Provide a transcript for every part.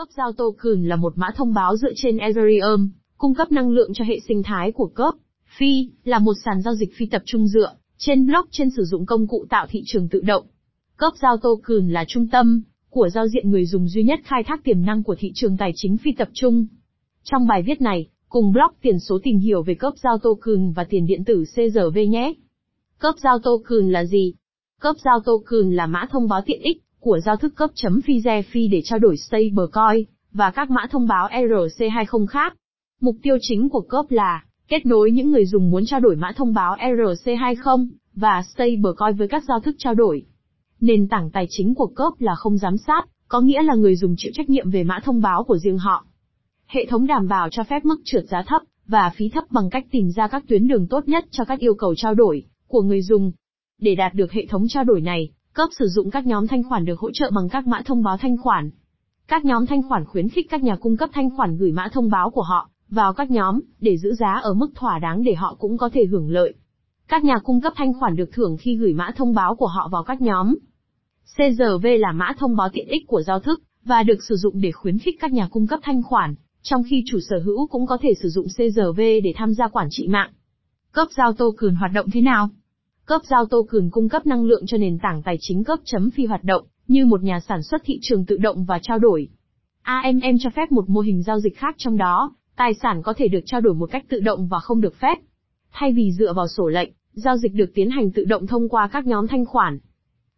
Cấp giao token là một mã thông báo dựa trên Ethereum, cung cấp năng lượng cho hệ sinh thái của cấp. Phi là một sàn giao dịch phi tập trung dựa trên blockchain sử dụng công cụ tạo thị trường tự động. Cấp giao token là trung tâm của giao diện người dùng duy nhất khai thác tiềm năng của thị trường tài chính phi tập trung. Trong bài viết này, cùng blog tiền số tìm hiểu về cấp giao token và tiền điện tử CRV nhé. Cấp giao token là gì? Cấp giao token là mã thông báo tiện ích của giao thức cấp chấm phi phi để trao đổi stablecoin và các mã thông báo ERC20 khác. Mục tiêu chính của cấp là kết nối những người dùng muốn trao đổi mã thông báo ERC20 và stablecoin với các giao thức trao đổi. Nền tảng tài chính của cấp là không giám sát, có nghĩa là người dùng chịu trách nhiệm về mã thông báo của riêng họ. Hệ thống đảm bảo cho phép mức trượt giá thấp và phí thấp bằng cách tìm ra các tuyến đường tốt nhất cho các yêu cầu trao đổi của người dùng. Để đạt được hệ thống trao đổi này, cấp sử dụng các nhóm thanh khoản được hỗ trợ bằng các mã thông báo thanh khoản. Các nhóm thanh khoản khuyến khích các nhà cung cấp thanh khoản gửi mã thông báo của họ vào các nhóm để giữ giá ở mức thỏa đáng để họ cũng có thể hưởng lợi. Các nhà cung cấp thanh khoản được thưởng khi gửi mã thông báo của họ vào các nhóm. CRV là mã thông báo tiện ích của giao thức và được sử dụng để khuyến khích các nhà cung cấp thanh khoản, trong khi chủ sở hữu cũng có thể sử dụng CRV để tham gia quản trị mạng. Cấp giao tô cường hoạt động thế nào? Cấp giao tô cường cung cấp năng lượng cho nền tảng tài chính cấp chấm phi hoạt động, như một nhà sản xuất thị trường tự động và trao đổi. AMM cho phép một mô hình giao dịch khác trong đó, tài sản có thể được trao đổi một cách tự động và không được phép. Thay vì dựa vào sổ lệnh, giao dịch được tiến hành tự động thông qua các nhóm thanh khoản.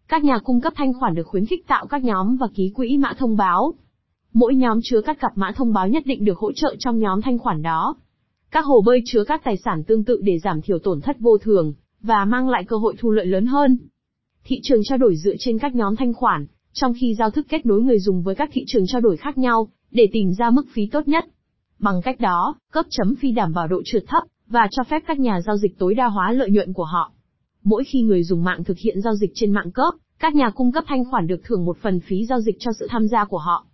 Các nhà cung cấp thanh khoản được khuyến khích tạo các nhóm và ký quỹ mã thông báo. Mỗi nhóm chứa các cặp mã thông báo nhất định được hỗ trợ trong nhóm thanh khoản đó. Các hồ bơi chứa các tài sản tương tự để giảm thiểu tổn thất vô thường và mang lại cơ hội thu lợi lớn hơn. Thị trường trao đổi dựa trên các nhóm thanh khoản, trong khi giao thức kết nối người dùng với các thị trường trao đổi khác nhau để tìm ra mức phí tốt nhất. Bằng cách đó, cấp chấm phi đảm bảo độ trượt thấp và cho phép các nhà giao dịch tối đa hóa lợi nhuận của họ. Mỗi khi người dùng mạng thực hiện giao dịch trên mạng cấp, các nhà cung cấp thanh khoản được thưởng một phần phí giao dịch cho sự tham gia của họ.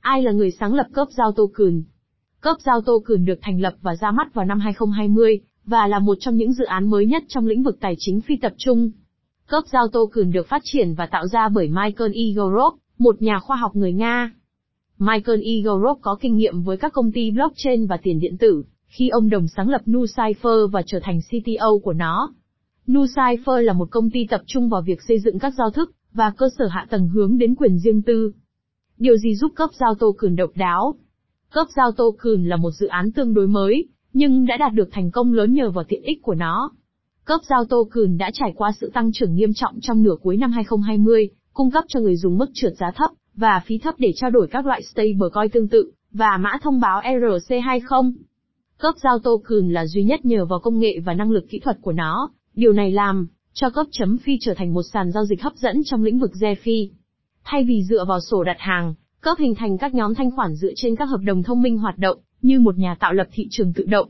Ai là người sáng lập cấp giao token? Cấp giao token được thành lập và ra mắt vào năm 2020, và là một trong những dự án mới nhất trong lĩnh vực tài chính phi tập trung. Cấp giao tô cường được phát triển và tạo ra bởi Michael e. Igorov, một nhà khoa học người Nga. Michael e. Igorov có kinh nghiệm với các công ty blockchain và tiền điện tử, khi ông đồng sáng lập NuCypher và trở thành CTO của nó. NuCypher là một công ty tập trung vào việc xây dựng các giao thức và cơ sở hạ tầng hướng đến quyền riêng tư. Điều gì giúp cấp giao tô cường độc đáo? Cấp giao tô cường là một dự án tương đối mới, nhưng đã đạt được thành công lớn nhờ vào tiện ích của nó. Cấp giao token đã trải qua sự tăng trưởng nghiêm trọng trong nửa cuối năm 2020, cung cấp cho người dùng mức trượt giá thấp và phí thấp để trao đổi các loại stablecoin tương tự và mã thông báo ERC20. Cấp giao token là duy nhất nhờ vào công nghệ và năng lực kỹ thuật của nó, điều này làm cho cấp chấm phi trở thành một sàn giao dịch hấp dẫn trong lĩnh vực DeFi. Thay vì dựa vào sổ đặt hàng, cấp hình thành các nhóm thanh khoản dựa trên các hợp đồng thông minh hoạt động, như một nhà tạo lập thị trường tự động.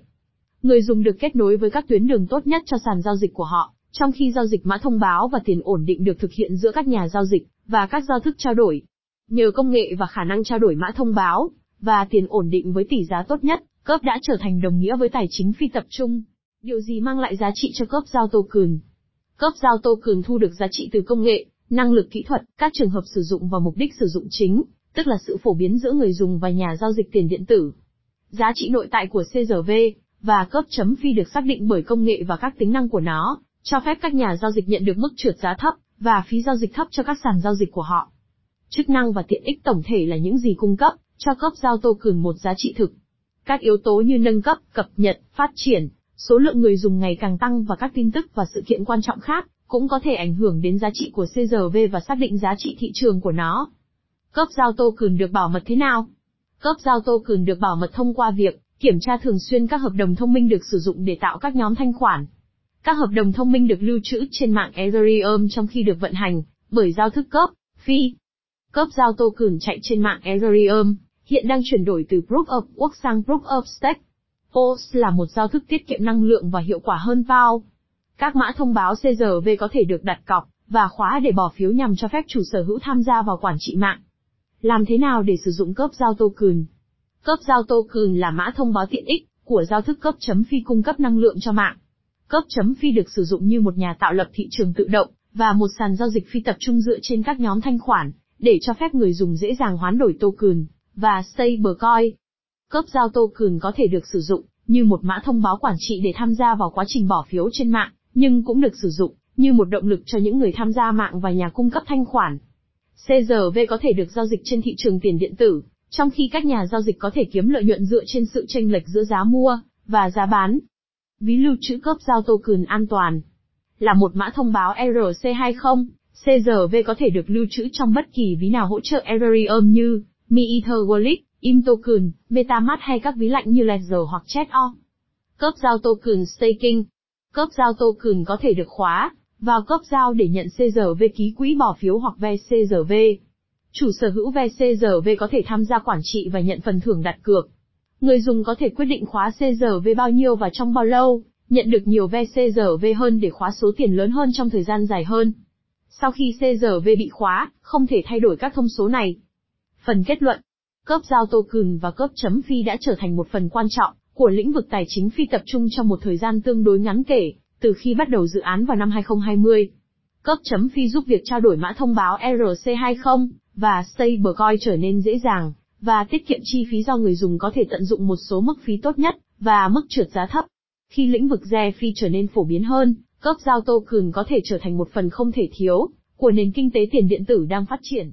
Người dùng được kết nối với các tuyến đường tốt nhất cho sàn giao dịch của họ, trong khi giao dịch mã thông báo và tiền ổn định được thực hiện giữa các nhà giao dịch và các giao thức trao đổi. Nhờ công nghệ và khả năng trao đổi mã thông báo và tiền ổn định với tỷ giá tốt nhất, cấp đã trở thành đồng nghĩa với tài chính phi tập trung. Điều gì mang lại giá trị cho cấp giao token? Cấp giao token thu được giá trị từ công nghệ, năng lực kỹ thuật, các trường hợp sử dụng và mục đích sử dụng chính, tức là sự phổ biến giữa người dùng và nhà giao dịch tiền điện tử. Giá trị nội tại của CRV và cấp chấm phi được xác định bởi công nghệ và các tính năng của nó, cho phép các nhà giao dịch nhận được mức trượt giá thấp và phí giao dịch thấp cho các sàn giao dịch của họ. Chức năng và tiện ích tổng thể là những gì cung cấp cho cấp giao token một giá trị thực. Các yếu tố như nâng cấp, cập nhật, phát triển, số lượng người dùng ngày càng tăng và các tin tức và sự kiện quan trọng khác cũng có thể ảnh hưởng đến giá trị của CRV và xác định giá trị thị trường của nó. Cấp giao token được bảo mật thế nào? Cấp giao Tô Cường được bảo mật thông qua việc kiểm tra thường xuyên các hợp đồng thông minh được sử dụng để tạo các nhóm thanh khoản. Các hợp đồng thông minh được lưu trữ trên mạng Ethereum trong khi được vận hành bởi giao thức cấp, phi. Cấp giao Tô Cường chạy trên mạng Ethereum hiện đang chuyển đổi từ Proof of Work sang Proof of Stake. POS là một giao thức tiết kiệm năng lượng và hiệu quả hơn POW. Các mã thông báo CRV có thể được đặt cọc và khóa để bỏ phiếu nhằm cho phép chủ sở hữu tham gia vào quản trị mạng. Làm thế nào để sử dụng cấp giao token? Cấp giao token là mã thông báo tiện ích của giao thức cấp chấm phi cung cấp năng lượng cho mạng. Cấp chấm phi được sử dụng như một nhà tạo lập thị trường tự động và một sàn giao dịch phi tập trung dựa trên các nhóm thanh khoản để cho phép người dùng dễ dàng hoán đổi token và stablecoin. Cấp giao token có thể được sử dụng như một mã thông báo quản trị để tham gia vào quá trình bỏ phiếu trên mạng, nhưng cũng được sử dụng như một động lực cho những người tham gia mạng và nhà cung cấp thanh khoản. CRV có thể được giao dịch trên thị trường tiền điện tử, trong khi các nhà giao dịch có thể kiếm lợi nhuận dựa trên sự chênh lệch giữa giá mua và giá bán. Ví lưu trữ cấp giao token an toàn là một mã thông báo ERC20. CRV có thể được lưu trữ trong bất kỳ ví nào hỗ trợ Ethereum như MiEther Wallet, Im Token, MetaMask hay các ví lạnh như Ledger hoặc Chat.org. Cấp giao token staking. Cấp giao token có thể được khóa vào cấp giao để nhận CRV ký quỹ bỏ phiếu hoặc ve CRV. Chủ sở hữu ve CRV có thể tham gia quản trị và nhận phần thưởng đặt cược. Người dùng có thể quyết định khóa CRV bao nhiêu và trong bao lâu, nhận được nhiều ve CRV hơn để khóa số tiền lớn hơn trong thời gian dài hơn. Sau khi CRV bị khóa, không thể thay đổi các thông số này. Phần kết luận Cấp giao token và cấp chấm phi đã trở thành một phần quan trọng của lĩnh vực tài chính phi tập trung trong một thời gian tương đối ngắn kể, từ khi bắt đầu dự án vào năm 2020. Cấp chấm phi giúp việc trao đổi mã thông báo ERC20 và stablecoin trở nên dễ dàng và tiết kiệm chi phí do người dùng có thể tận dụng một số mức phí tốt nhất và mức trượt giá thấp. Khi lĩnh vực re phi trở nên phổ biến hơn, cấp giao token có thể trở thành một phần không thể thiếu của nền kinh tế tiền điện tử đang phát triển.